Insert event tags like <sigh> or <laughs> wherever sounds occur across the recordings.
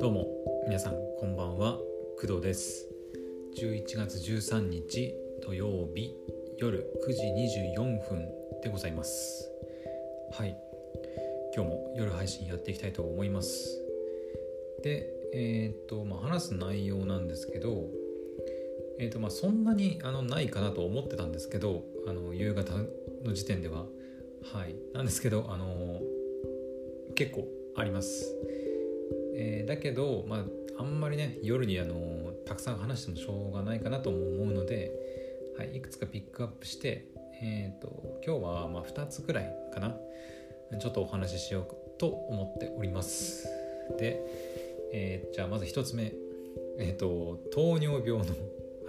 どうも皆さんこんばんは工藤です。11月13日土曜日夜9時24分でございます。はい。今日も夜配信やっていきたいと思います。でえっ、とまあ話す内容なんですけどえーとまあ、そんなにあのないかなと思ってたんですけどあの夕方の時点でははい。なんですけどあの結構あります、えー、だけど、まあ、あんまりね夜にあのたくさん話してもしょうがないかなとも思うので、はい、いくつかピックアップしてえーと、今日はま2つくらいかな。ちょっとお話ししようと思っております。で、えー、じゃあまず1つ目。えっ、ー、と糖尿病の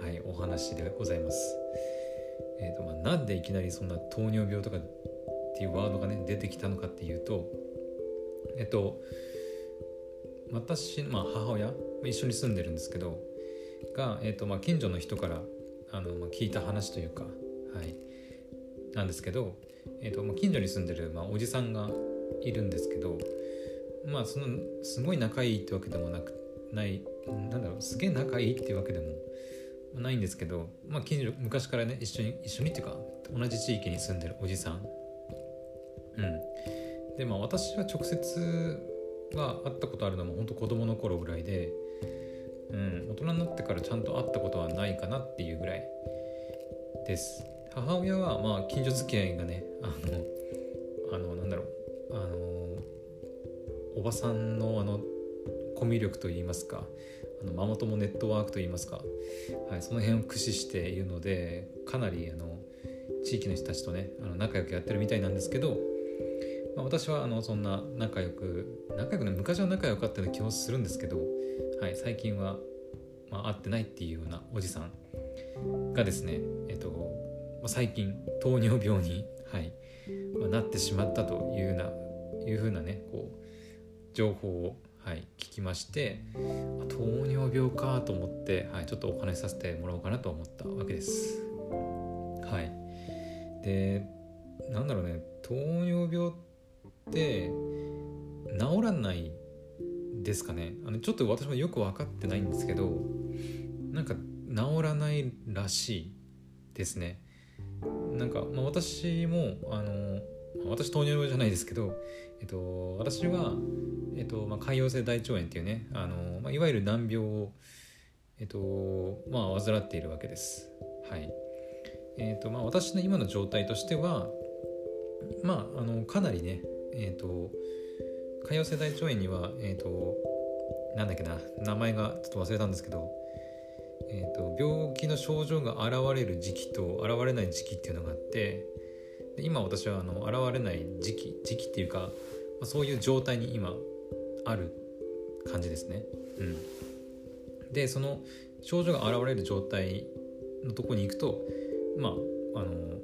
はい、お話でございます。えーとまあ、なんでいきなりそんな糖尿病とかっていうワードがね出てきたのかっていうとえっと私、まあ、母親一緒に住んでるんですけどが、えっとまあ、近所の人からあの、まあ、聞いた話というか、はい、なんですけど、えっとまあ、近所に住んでる、まあ、おじさんがいるんですけどまあそのすごい仲いいってわけでもなくないなんだろうすげえ仲いいっていうわけでもないんですけど、まあ、近所昔からね一緒に一緒にっていうか同じ地域に住んでるおじさんうん。でまあ私は直接は会ったことあるのも本当子供の頃ぐらいで、うん、大人になってからちゃんと会ったことはないかなっていうぐらいです。母親はまあ近所付き合いがねあのあのなんだろうあのおばさんのあのコミュ力といいますかあのママ友ネットワークといいますか、はい、その辺を駆使しているのでかなりあの地域の人たちとねあの仲良くやってるみたいなんですけど、まあ、私はあのそんな仲良く仲良くね昔は仲良かったような気もするんですけど、はい、最近は、まあ、会ってないっていうようなおじさんがですね、えっとまあ、最近糖尿病に、はいまあ、なってしまったというようないうふうなねこう情報をはい、聞きまして糖尿病かと思って、はい、ちょっとお話しさせてもらおうかなと思ったわけです。はい、でなんだろうね糖尿病って治らないですかねあのちょっと私もよく分かってないんですけどなんか治らないらしいですね。なんか、まあ、私もあの私糖尿病じゃないですけど、えっと、私はえっとまあ、潰瘍性大腸炎っていうねあの、まあ、いわゆる難病を、えっとまあ、患っているわけです。はいえっとまあ、私の今の状態としては、まあ、あのかなりね、えっと、潰瘍性大腸炎には、えっと、なんだっけな名前がちょっと忘れたんですけど、えっと、病気の症状が現れる時期と現れない時期っていうのがあってで今私はあの現れない時期時期っていうか、まあ、そういう状態に今ある感じですね。うん、でその症状が現れる状態のとこに行くとまああの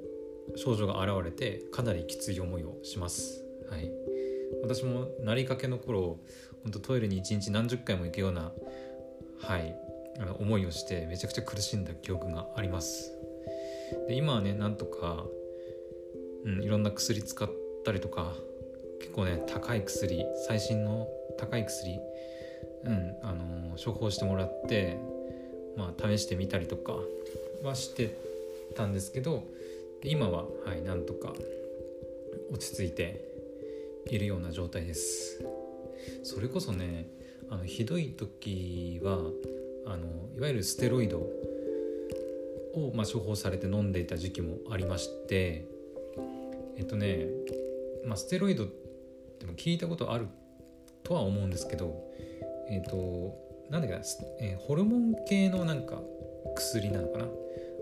症状が現れてかなりきつい思いをします。はい、私もなりかけの頃本当トイレに一日何十回も行くような、はい、あの思いをしてめちゃくちゃ苦しんだ記憶があります。で今はねなんとか、うん、いろんな薬使ったりとか結構ね高い薬最新の高い薬、うんあの処方してもらって、まあ、試してみたりとかはしてたんですけど今は、はい、なんとか落ち着いているような状態です。それこそねあのひどい時はあのいわゆるステロイドを、まあ、処方されて飲んでいた時期もありましてえっとね、まあ、ステロイドっても聞いたことあるとは思うんですけどえっ、となんだっけな、えー、ホルモン系のなんか薬なのかな？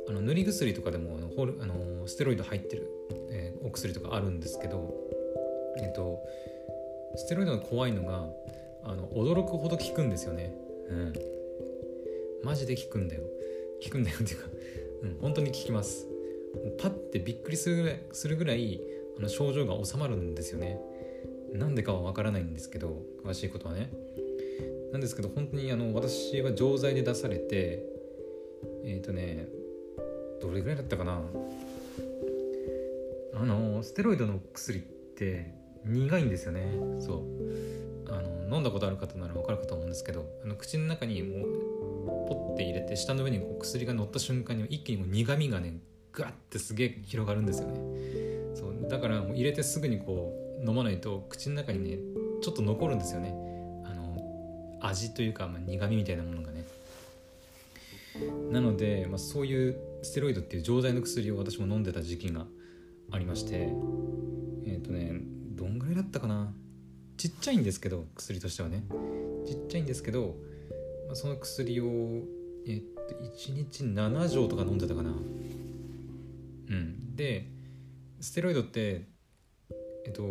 あの塗り薬とかでもあのホルあのステロイド入ってる、えー、お薬とかあるんですけどえっ、とステロイドが怖いのがあの驚くほど効くんですよね。うん。マジで効くんだよ。効くんだよっていうか、<laughs> うん、本当に効きます。パッてびっくりするぐらいするぐらいあの症状が治まるんですよね。なんでかはわからないんですけど詳しいことはね。なんですけど本当にあの私は錠剤で出されてえっ、ー、とねどれぐらいだったかな。あのステロイドの薬って苦いんですよね。そう。あの飲んだことある方なら分かるかと思うんですけどあの口の中にもうポッて入れて舌の上にこう薬が乗った瞬間に一気にもう苦みがねガッてすげえ広がるんですよね。そう。だからもう入れてすぐにこう飲まないと口の中にねちょっと残るんですよね。あの味というか、まあ、苦みみたいなものがね。なので、まあ、そういうステロイドっていう錠剤の薬を私も飲んでた時期がありましてえっ、ー、とねらいだったかな。ちっちゃいんですけど薬としてはね。ちっちゃいんですけど、まあ、その薬をえっ、と1日7錠とか飲んでたかな。うん。でステロイドってえっ、と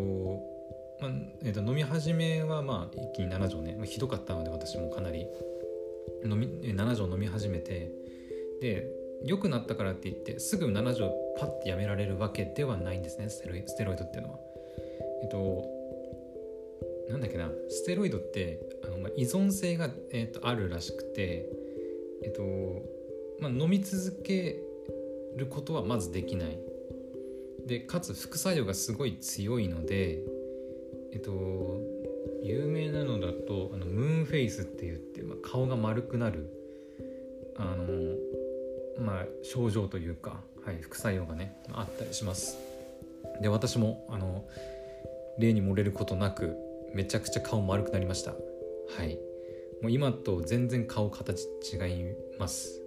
まあえー、と飲み始めはまあ一気に7錠ね、まあ、ひどかったので私もかなり。飲み7錠飲み始めてで良くなったからって言ってすぐ7錠パッてやめられるわけではないんですね。ステロイドっていうのは。えっとなんだっけなステロイドってあの、まあ、依存性が、えっと、あるらしくてえっとまあ、飲み続けることはまずできない。でかつ副作用がすごい強いのでえっと有名なのだとあのムーンフェイスって言って、まあ、顔が丸くなるあのまあ症状というか、はい、副作用がねあったりします。で私もあの例に漏れることなくめちゃくちゃ顔丸くなりました。はい。もう今と全然顔形違います。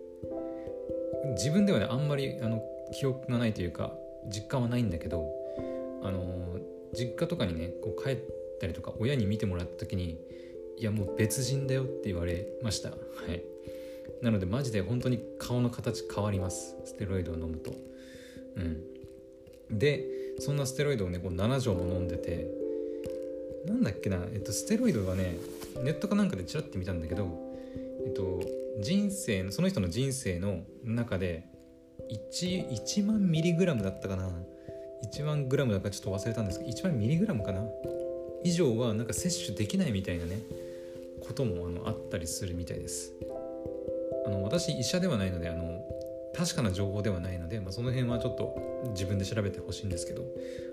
自分ではねあんまりあの記憶がないというか実感はないんだけどあの実家とかにねこう帰ったりとか親に見てもらった時にいやもう別人だよって言われました。はい。なのでマジで本当に顔の形変わります。ステロイドを飲むと。うん。でそんなステロイドをねこう7錠も飲んでてなんだっけな、えっと、ステロイドはねネットかなんかでチラッて見たんだけどえっと人生その人の人生の中で 1, 1万ミリグラムだったかな。1万グラムだかちょっと忘れたんですけど1万ミリグラムかな。以上はなんか摂取できないみたいなねこともあのあったりするみたいです。あの私医者ではないのであの確かな情報ではないので、まあ、その辺はちょっと自分で調べてほしいんですけど、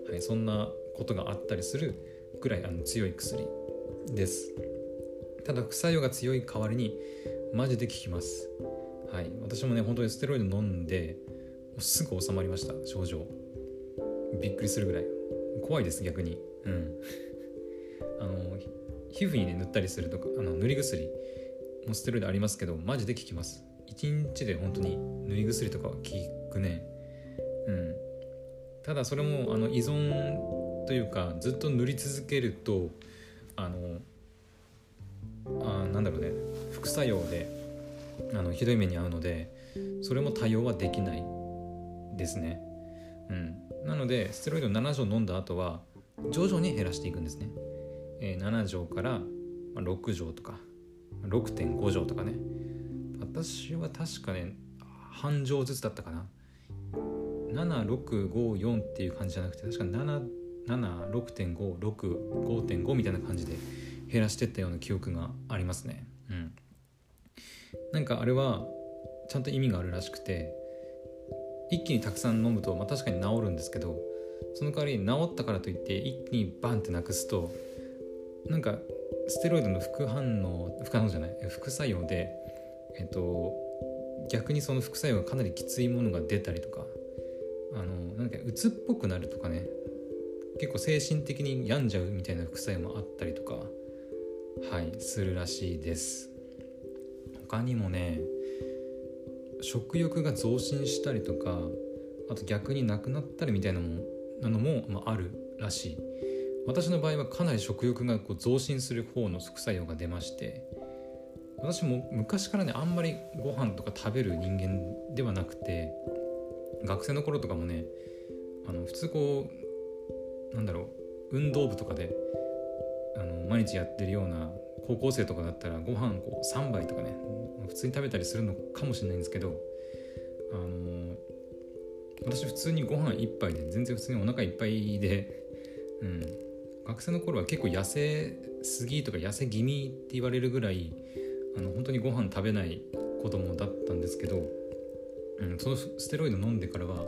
はい、そんなことがあったりするぐらいあの強い薬です。ただ副作用が強い代わりにマジで効きます。はい私もね本当にステロイド飲んですぐ収まりました症状。びっくりするぐらい。怖いです逆に。うん。<laughs> あの皮膚にね塗ったりするとかあの塗り薬もステロイドありますけどマジで効きます。1日で本当に塗り薬とかは効くね。うん。ただそれもあの依存というかずっと塗り続けるとあのあなんだろうね。副作用であのひどい目に遭うのでそれも対応はできないですね。うん。なのでステロイド7錠飲んだ後は徐々に減らしていくんですね、えー、7錠から6錠とか6.5錠とかね。私は確かね半錠ずつだったかな。7654っていう感じじゃなくて確か776.56.5みたいな感じで減らしてったような記憶がありますね。うん。なんかあれはちゃんと意味があるらしくて一気にたくさん飲むと、まあ、確かに治るんですけどその代わり治ったからといって一気にバンってなくすとなんかステロイドの副反応副反応じゃない副作用でえっと逆にその副作用がかなりきついものが出たりとかあのなんか鬱っぽくなるとかね。結構精神的に病んじゃうみたいな副作用もあったりとかはいするらしいです。他にもね食欲が増進したりとかあと逆になくなったりみたいなもなのも、まあ、あるらしい。私の場合はかなり食欲がこう増進する方の副作用が出まして私も昔からねあんまりご飯とか食べる人間ではなくて学生の頃とかもねあの普通こうなんだろう運動部とかであの毎日やってるような高校生とかだったらご飯こう3杯とかね普通に食べたりするのかもしれないんですけどあの私普通にご飯1杯で全然普通にお腹いっぱいで、うん、学生の頃は結構痩せすぎとか痩せ気味って言われるぐらいあの本当にご飯食べない子供だったんですけど、うん、そのステロイド飲んでからは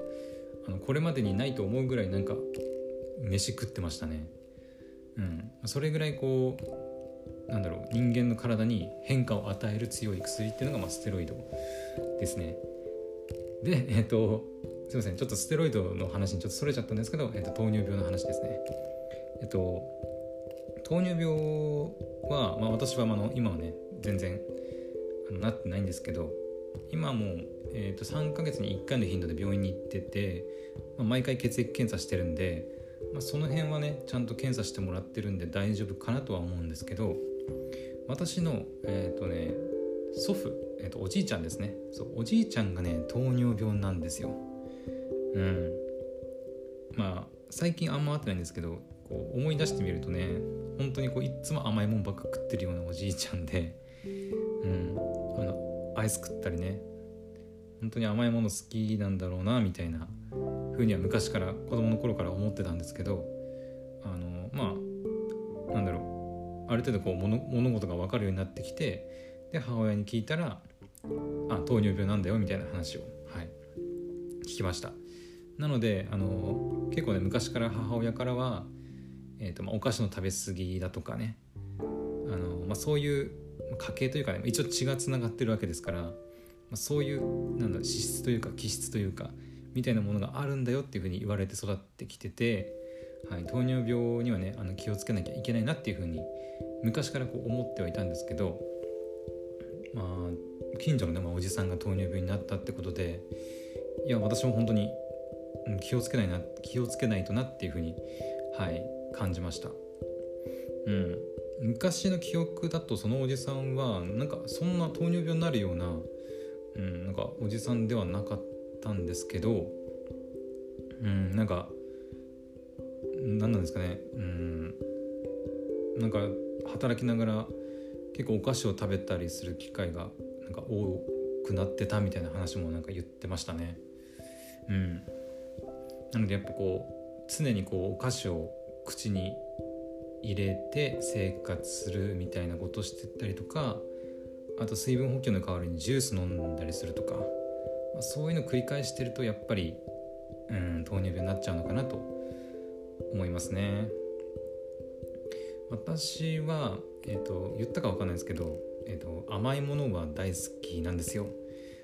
あのこれまでにないと思うぐらいなんか飯食ってましたね。うん、それぐらいこうなんだろう人間の体に変化を与える強い薬っていうのが、まあ、ステロイドですね。でえっ、ー、とすいません。ちょっとステロイドの話にちょっとそれちゃったんですけど、えーと、糖尿病の話ですね。えっ、ー、と糖尿病は、まあ、私は、まあ、今はね全然あのなってないんですけど今も、えー、と3ヶ月に1回の頻度で病院に行ってて、まあ、毎回血液検査してるんで、まあ、その辺はねちゃんと検査してもらってるんで大丈夫かなとは思うんですけど私のえっ、ー、とね祖父、えー、とおじいちゃんですね。そうおじいちゃんがね糖尿病なんですよ。うん。まあ最近あんま会ってないんですけどこう思い出してみるとね本当にこういつも甘いもんばっか食ってるようなおじいちゃんでうん。あのアイス食ったりね本当に甘いもの好きなんだろうなみたいな風には昔から子供の頃から思ってたんですけどあのまあなんだろう。ある程度こう物物事が分かるようになってきてで母親に聞いたら「あ糖尿病なんだよ」みたいな話を、はい、聞きました。なのであの結構ね昔から母親からは、えーとまあ、お菓子の食べ過ぎだとかねあの、まあ、そういう家系というかね一応血がつながってるわけですからまあ、そういうなんだ資質というか気質というかみたいなものがあるんだよっていうふうに言われて育ってきてて、はい、糖尿病にはねあの気をつけなきゃいけないなっていうふうに昔からこう思ってはいたんですけど、まあ、近所のね、まあ、おじさんが糖尿病になったってことでいや私も本当に気をつけないな気をつけないとなっていうふうに、はい、感じました。うん、昔の記憶だとそのおじさんはなんかそんな糖尿病になるようなうん、なんかおじさんではなかったんですけど、うん、なんか何なんですかね、うん、なんか働きながら結構お菓子を食べたりする機会がなんか多くなってたみたいな話もなんか言ってましたね。うん、なのでやっぱこう常にこうお菓子を口に入れて生活するみたいなことしてたりとかあと水分補給の代わりにジュース飲んだりするとか、まあ、そういうの繰り返してるとやっぱり、うん、糖尿病になっちゃうのかなと思いますね。私は、えーと、言ったか分かんないですけど、えーと、甘いものは大好きなんですよ。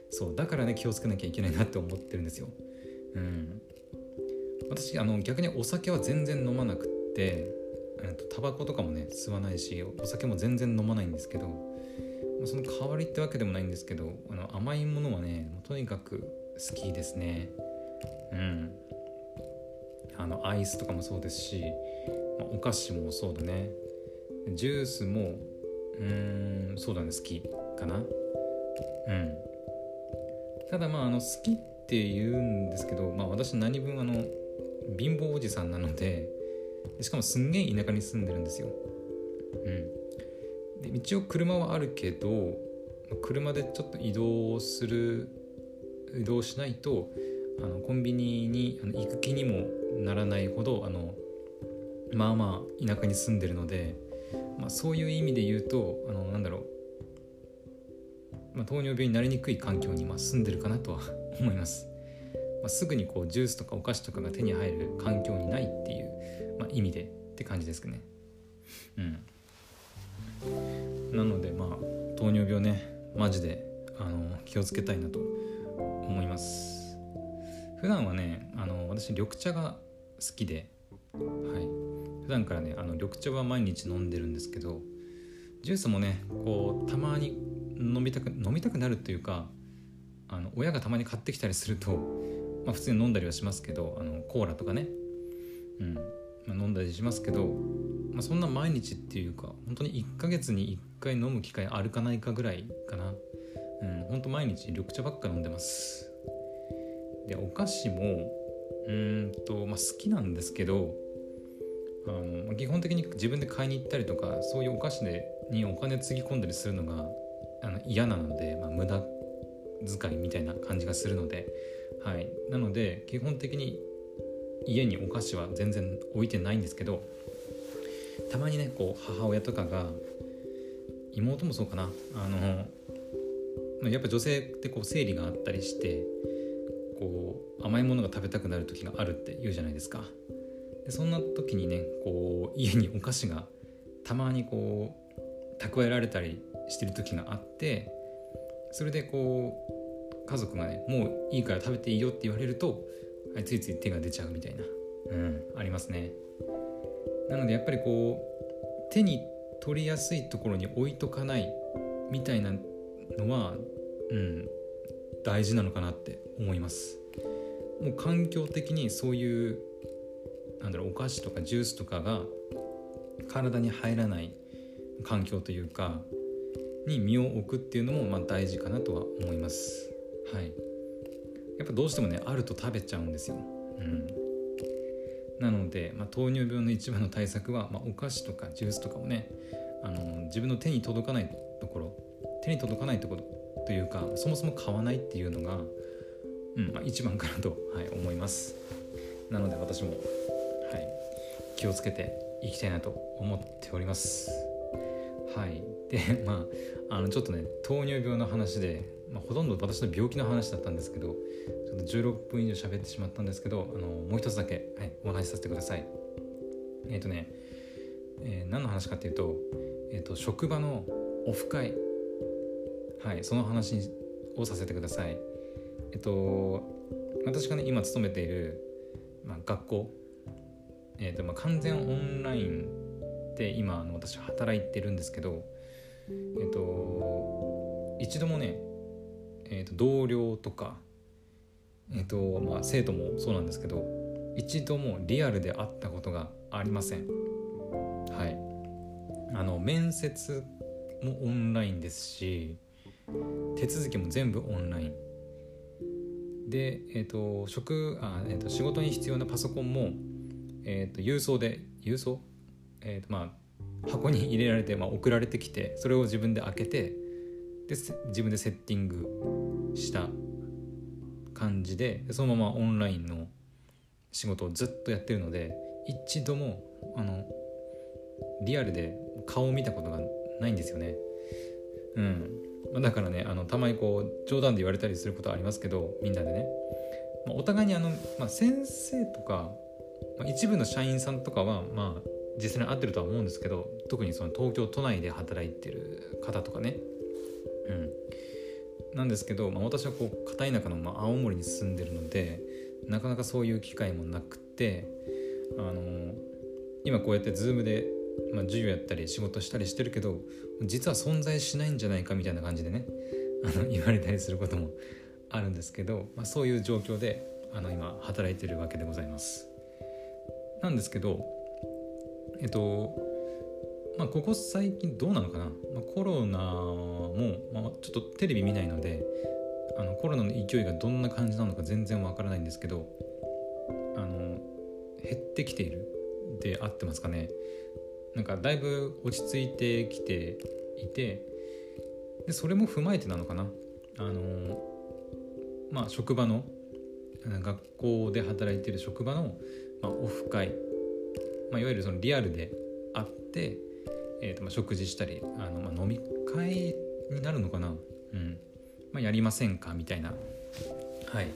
そうだからね気をつけなきゃいけないなって思ってるんですよ。うん。私あの逆にお酒は全然飲まなくってタバコとかもね吸わないしお酒も全然飲まないんですけどその代わりってわけでもないんですけどあの甘いものはねとにかく好きですね。うん。あのアイスとかもそうですし、まあ、お菓子もそうだね。ジュースもうんそうだね好きかな。うん。ただまああの好きって言うんですけど、まあ、私何分あの貧乏おじさんなのでしかもすんげえ田舎に住んでるんですよ。うん。で一応車はあるけど車でちょっと移動する移動しないとあのコンビニに行く気にもならないほどあのまあまあ田舎に住んでるので、まあ、そういう意味で言うとあのなんだろう、まあ、糖尿病になりにくい環境にま住んでるかなとは <laughs> 思います、まあ、すぐにこうジュースとかお菓子とかが手に入る環境にないっていう、まあ、意味でって感じですかね。うん。なのでまあ糖尿病ねマジであの気をつけたいなと思います。普段はねあの私緑茶が好きではい。普段からねあの緑茶は毎日飲んでるんですけどジュースもねこうたまに飲みたく飲みたくなるというかあの親がたまに買ってきたりすると、まあ、普通に飲んだりはしますけどあのコーラとかね、うん。まあ、飲んだりしますけどまあ、そんな毎日っていうか本当に1ヶ月に1回飲む機会あるかないかぐらいかな。うん本当毎日緑茶ばっか飲んでます。でお菓子もうんと、まあ、好きなんですけどあの基本的に自分で買いに行ったりとかそういうお菓子でにお金つぎ込んだりするのがあの嫌なので、まあ、無駄遣いみたいな感じがするので、はい、なので基本的に家にお菓子は全然置いてないんですけどたまにねこう母親とかが妹もそうかな。あのやっぱ女性ってこう生理があったりしてこう甘いものが食べたくなる時があるって言うじゃないですか。でそんな時にねこう家にお菓子がたまにこう蓄えられたりしてる時があってそれでこう家族がねもういいから食べていいよって言われると、はい、ついつい手が出ちゃうみたいな、うん、ありますね。なのでやっぱりこう手に取りやすいところに置いとかないみたいなのは、うん、大事なのかなって思います。もう環境的にそういうなんだろうお菓子とかジュースとかが体に入らない環境というかに身を置くっていうのもまあ大事かなとは思います。はい。やっぱどうしてもねあると食べちゃうんですよ。うん。なので、まあ、糖尿病の一番の対策は、まあ、お菓子とかジュースとかをねあの自分の手に届かないところ手に届かないところというかそもそも買わないっていうのが、うんまあ、一番かなと、はい、思います。なので私も、はい、気をつけていきたいなと思っております。はい。で <laughs> まああのちょっとね糖尿病の話で、まあ、ほとんど私の病気の話だったんですけどちょっと16分以上喋ってしまったんですけどあのもう一つだけ、はい、お話しさせてください。えっ、ー、とね、えー、何の話かっていうと,、えーと、職場のオフ会。はいその話をさせてください。えっ、ー、と私がね今勤めている、まあ、学校。えーとまあ、完全オンラインで今あの私働いてるんですけど、えーと、一度もね、えーと、同僚とか、えーとまあ、生徒もそうなんですけど一度もリアルで会ったことがありません。はい、あの面接もオンラインですし手続きも全部オンライン。で、えーと職あえーと仕事に必要なパソコンもえーと、郵送で郵送、えーとまあ、箱に入れられて、まあ、送られてきてそれを自分で開けてで自分でセッティングした感じでそのままオンラインの仕事をずっとやってるので一度もあのリアルで顔を見たことがないんですよね。うん、まあだからねあのたまにこう冗談で言われたりすることはありますけどみんなでね、まあ、お互いにあの、まあ、先生とかまあ、一部の社員さんとかはまあ実際に合ってるとは思うんですけど特にその東京都内で働いてる方とかねうんなんですけど、まあ、私はこう片田舎のまあ青森に住んでるのでなかなかそういう機会もなくてあの今こうやって Zoom で、まあ、授業やったり仕事したりしてるけど実は存在しないんじゃないかみたいな感じでねあの <laughs> 言われたりすることもあるんですけど、まあ、そういう状況であの今働いてるわけでございます。なんですけどえっとまあここ最近どうなのかな、まあ、コロナも、まあ、ちょっとテレビ見ないのであのコロナの勢いがどんな感じなのか全然わからないんですけどあの減ってきているで合ってますかね。なんかだいぶ落ち着いてきていてでそれも踏まえてなのかな？あのまあ職場の学校で働いてる職場のまあ、オフ会、まあ、いわゆるそのリアルで会って、えーとまあ、食事したりあの、まあ、飲み会になるのかな、うん。まあ、やりませんか？みたいな、はい、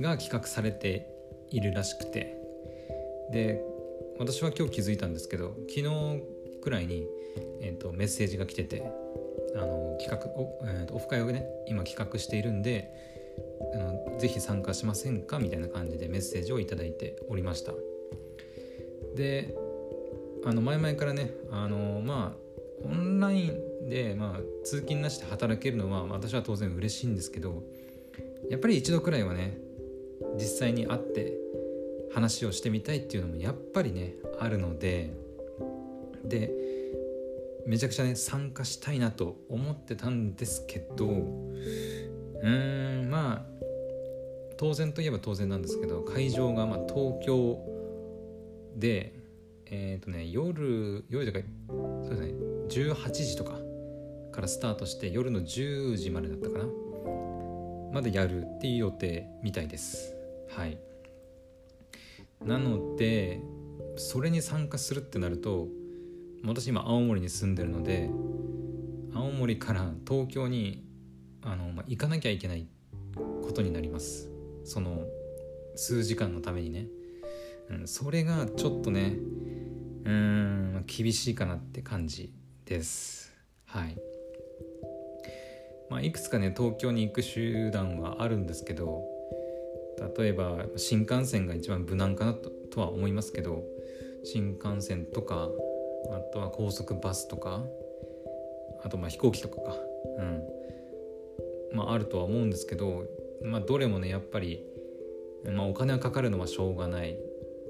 が企画されているらしくて。で私は今日気づいたんですけど昨日くらいに、えーと、メッセージが来ててあの企画お、えーとオフ会をね今企画しているんであのぜひ参加しませんか？みたいな感じでメッセージを頂いておりました。であの前々からねあのまあオンラインで、まあ、通勤なしで働けるのは私は当然嬉しいんですけどやっぱり一度くらいはね実際に会って話をしてみたいっていうのもやっぱりねあるのででめちゃくちゃね参加したいなと思ってたんですけどうーんまあ当然といえば当然なんですけど会場がま東京でえっ、ー、とね夜夜とかそうですね18時とかからスタートして夜の10時までだったかなまでやるっていう予定みたいです。はい。なのでそれに参加するってなると私今青森に住んでるので青森から東京にあの、まあ、行かなきゃいけないことになります。その数時間のためにね。うん、それがちょっとねうん厳しいかなって感じです。はい。まあ、いくつかね東京に行く手段はあるんですけど例えば新幹線が一番無難かなととは思いますけど新幹線とかあとは高速バスとかあとまあ飛行機とかか。うん。まああるとは思うんですけどまあどれもねやっぱり、まあ、お金はかかるのはしょうがない。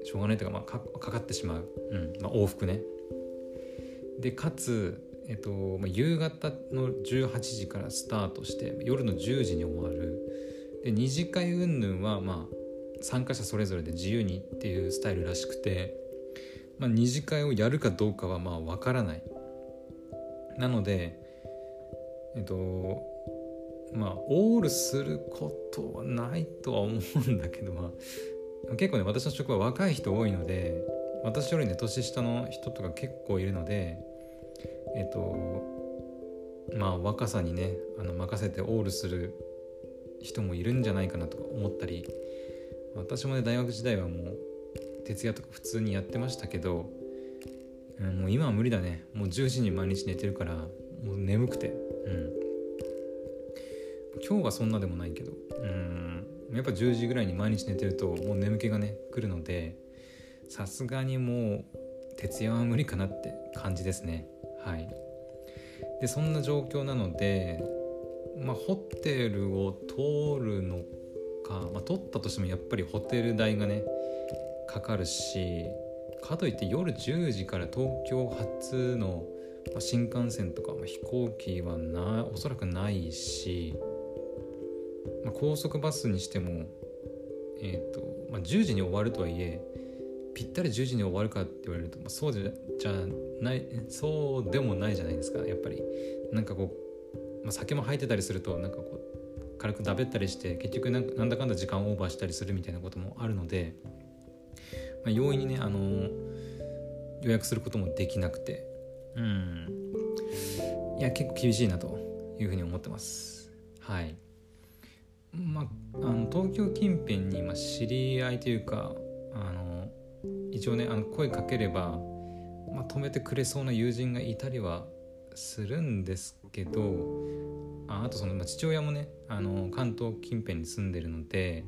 しょうがないというか、まあ、かかかってしまう、うん。まあ、往復ね。でかつえっとまあ、夕方の18時からスタートして夜の10時に終わる。で二次会云々はまあ参加者それぞれで自由にっていうスタイルらしくて、まあ、二次会をやるかどうかはまあ分からない。なのでえっとまあオールすることはないとは思うんだけどまあ結構ね私の職場若い人多いので私よりね年下の人とか結構いるのでえっとまあ若さにねあの任せてオールする人もいるんじゃないかなとか思ったり私もね大学時代はもう徹夜とか普通にやってましたけど、うん、もう今は無理だね。もう10時に毎日寝てるからもう眠くて。うん。今日はそんなでもないけど。うん。やっぱ10時ぐらいに毎日寝てるともう眠気がね来るのでさすがにもう徹夜は無理かなって感じですね。はい。でそんな状況なのでまあホテルを通るのか、まあ、取ったとしてもやっぱりホテル代がねかかるしかといって夜10時から東京発の新幹線とか、飛行機はなおそらくないし、まあ、高速バスにしても、えーとまあ、10時に終わるとはいえぴったり10時に終わるかって言われると、まあ、そうじゃじゃないそうでもないじゃないですかやっぱり。なんかこう、まあ、酒も入ってたりするとなんかこう軽くだべったりして結局なんだかんだ時間オーバーしたりするみたいなこともあるので、まあ、容易にねあの予約することもできなくて。うん。いや結構厳しいなというふうに思ってます。はいまああの東京近辺に、まあ、知り合いというかあの一応ねあの声かければ、まあ、止めてくれそうな友人がいたりはするんですけどああとその、まあ、父親もねあの関東近辺に住んでるので、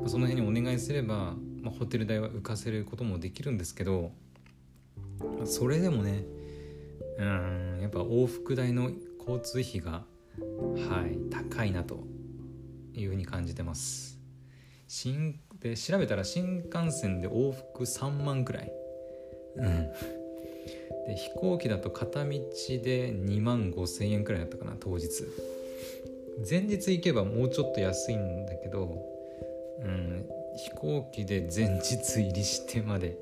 まあ、その辺にお願いすれば、まあ、ホテル代は浮かせることもできるんですけど、まあ、それでもねうんやっぱ往復代の交通費がはい高いなと。いうふうに感じてます。新で調べたら新幹線で往復3万くらい。うん。で飛行機だと片道で2万5千円くらいだったかな当日。前日行けばもうちょっと安いんだけど、うん、飛行機で前日入りしてまで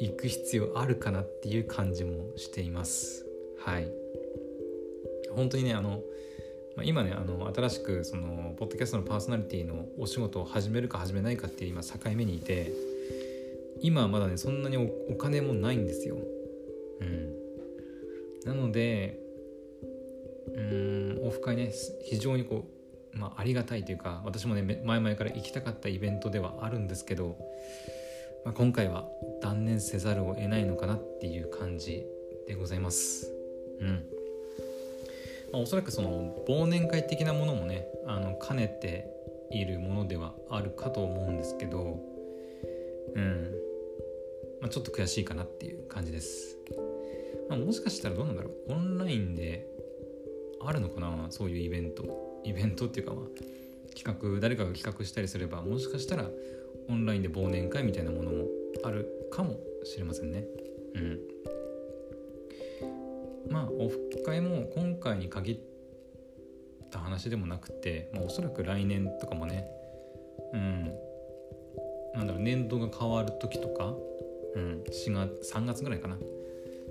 行く必要あるかなっていう感じもしています。はい。本当にねあのまあ、今ねあの新しくそのポッドキャストのパーソナリティのお仕事を始めるか始めないかっていう今境目にいて今はまだねそんなにお金もないんですよ。うん、なのでうんオフ会ね非常にこう、まあ、ありがたいというか私もね前々から行きたかったイベントではあるんですけど、まあ、今回は断念せざるを得ないのかなっていう感じでございます。うんまあ、おそらくその忘年会的なものもねあの兼ねているものではあるかと思うんですけどうん、まあ、ちょっと悔しいかなっていう感じです、まあ、もしかしたらどうなんだろう。オンラインであるのかなそういうイベント。イベントっていうかまあ企画誰かが企画したりすればもしかしたらオンラインで忘年会みたいなものもあるかもしれませんね。うん。まあオフ会も今回に限った話でもなくて、まあ、おそらく来年とかもねうん。なんだろう年度が変わる時とか、うん、4月3月ぐらいかな。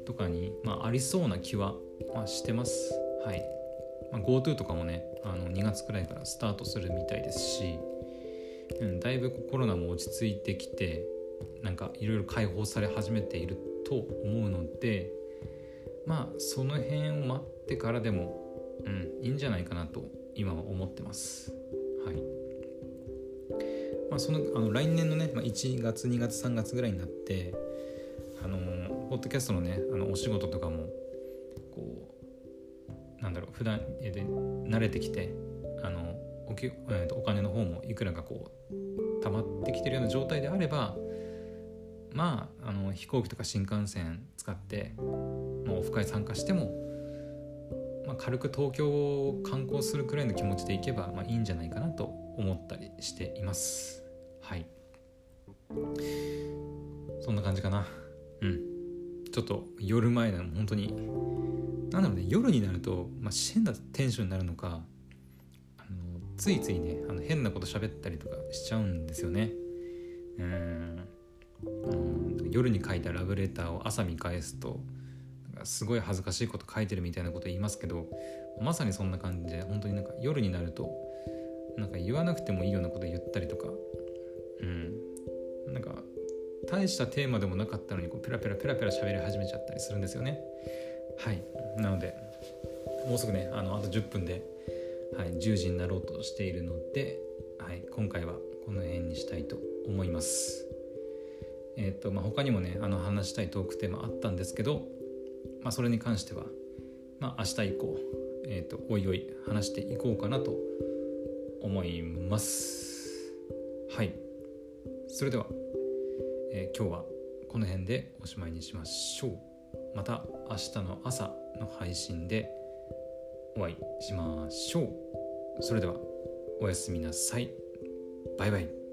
とかに、まあ、ありそうな気は、まあ、してます。はい、まあ、GoTo とかもねあの2月くらいからスタートするみたいですし、うん、だいぶコロナも落ち着いてきてなんかいろいろ解放され始めていると思うのでまあその辺を待ってからでも、うん、いいんじゃないかなと今は思ってます。はいまあ、そのあの来年のね、まあ、1月2月3月ぐらいになってあのポッドキャストのねあのお仕事とかもこうなんだろう普段で慣れてきてあのおき、お金の方もいくらかこう溜まってきてるような状態であればまああの飛行機とか新幹線使って、まあ、オフ会参加しても、まあ、軽く東京を観光するくらいの気持ちで行けば、まあ、いいんじゃないかなと思ったりしています。はい。そんな感じかな。うん。ちょっと夜前なの本当に。なんだろうね夜になると、まあ、変なテンションになるのかあのついついねあの変なこと喋ったりとかしちゃうんですよね。うん。夜に書いたラブレターを朝見返すとすごい恥ずかしいこと書いてるみたいなこと言いますけどまさにそんな感じで本当になんか夜になるとなんか言わなくてもいいようなこと言ったりとかうん。なんか大したテーマでもなかったのにこうペラペラペラペラ喋り始めちゃったりするんですよね。はい。なのでもうすぐねあのあと10分で、はい、10時になろうとしているので、はい、今回はこの辺にしたいと思います。えーとまあ、他にもねあの話したいトークテーマあったんですけど、まあ、それに関しては、まあ、明日以降、えーと、おいおい話していこうかなと思います。はい。それでは、えー、今日はこの辺でおしまいにしましょう。また明日の朝の配信でお会いしましょう。それではおやすみなさい。バイバイ。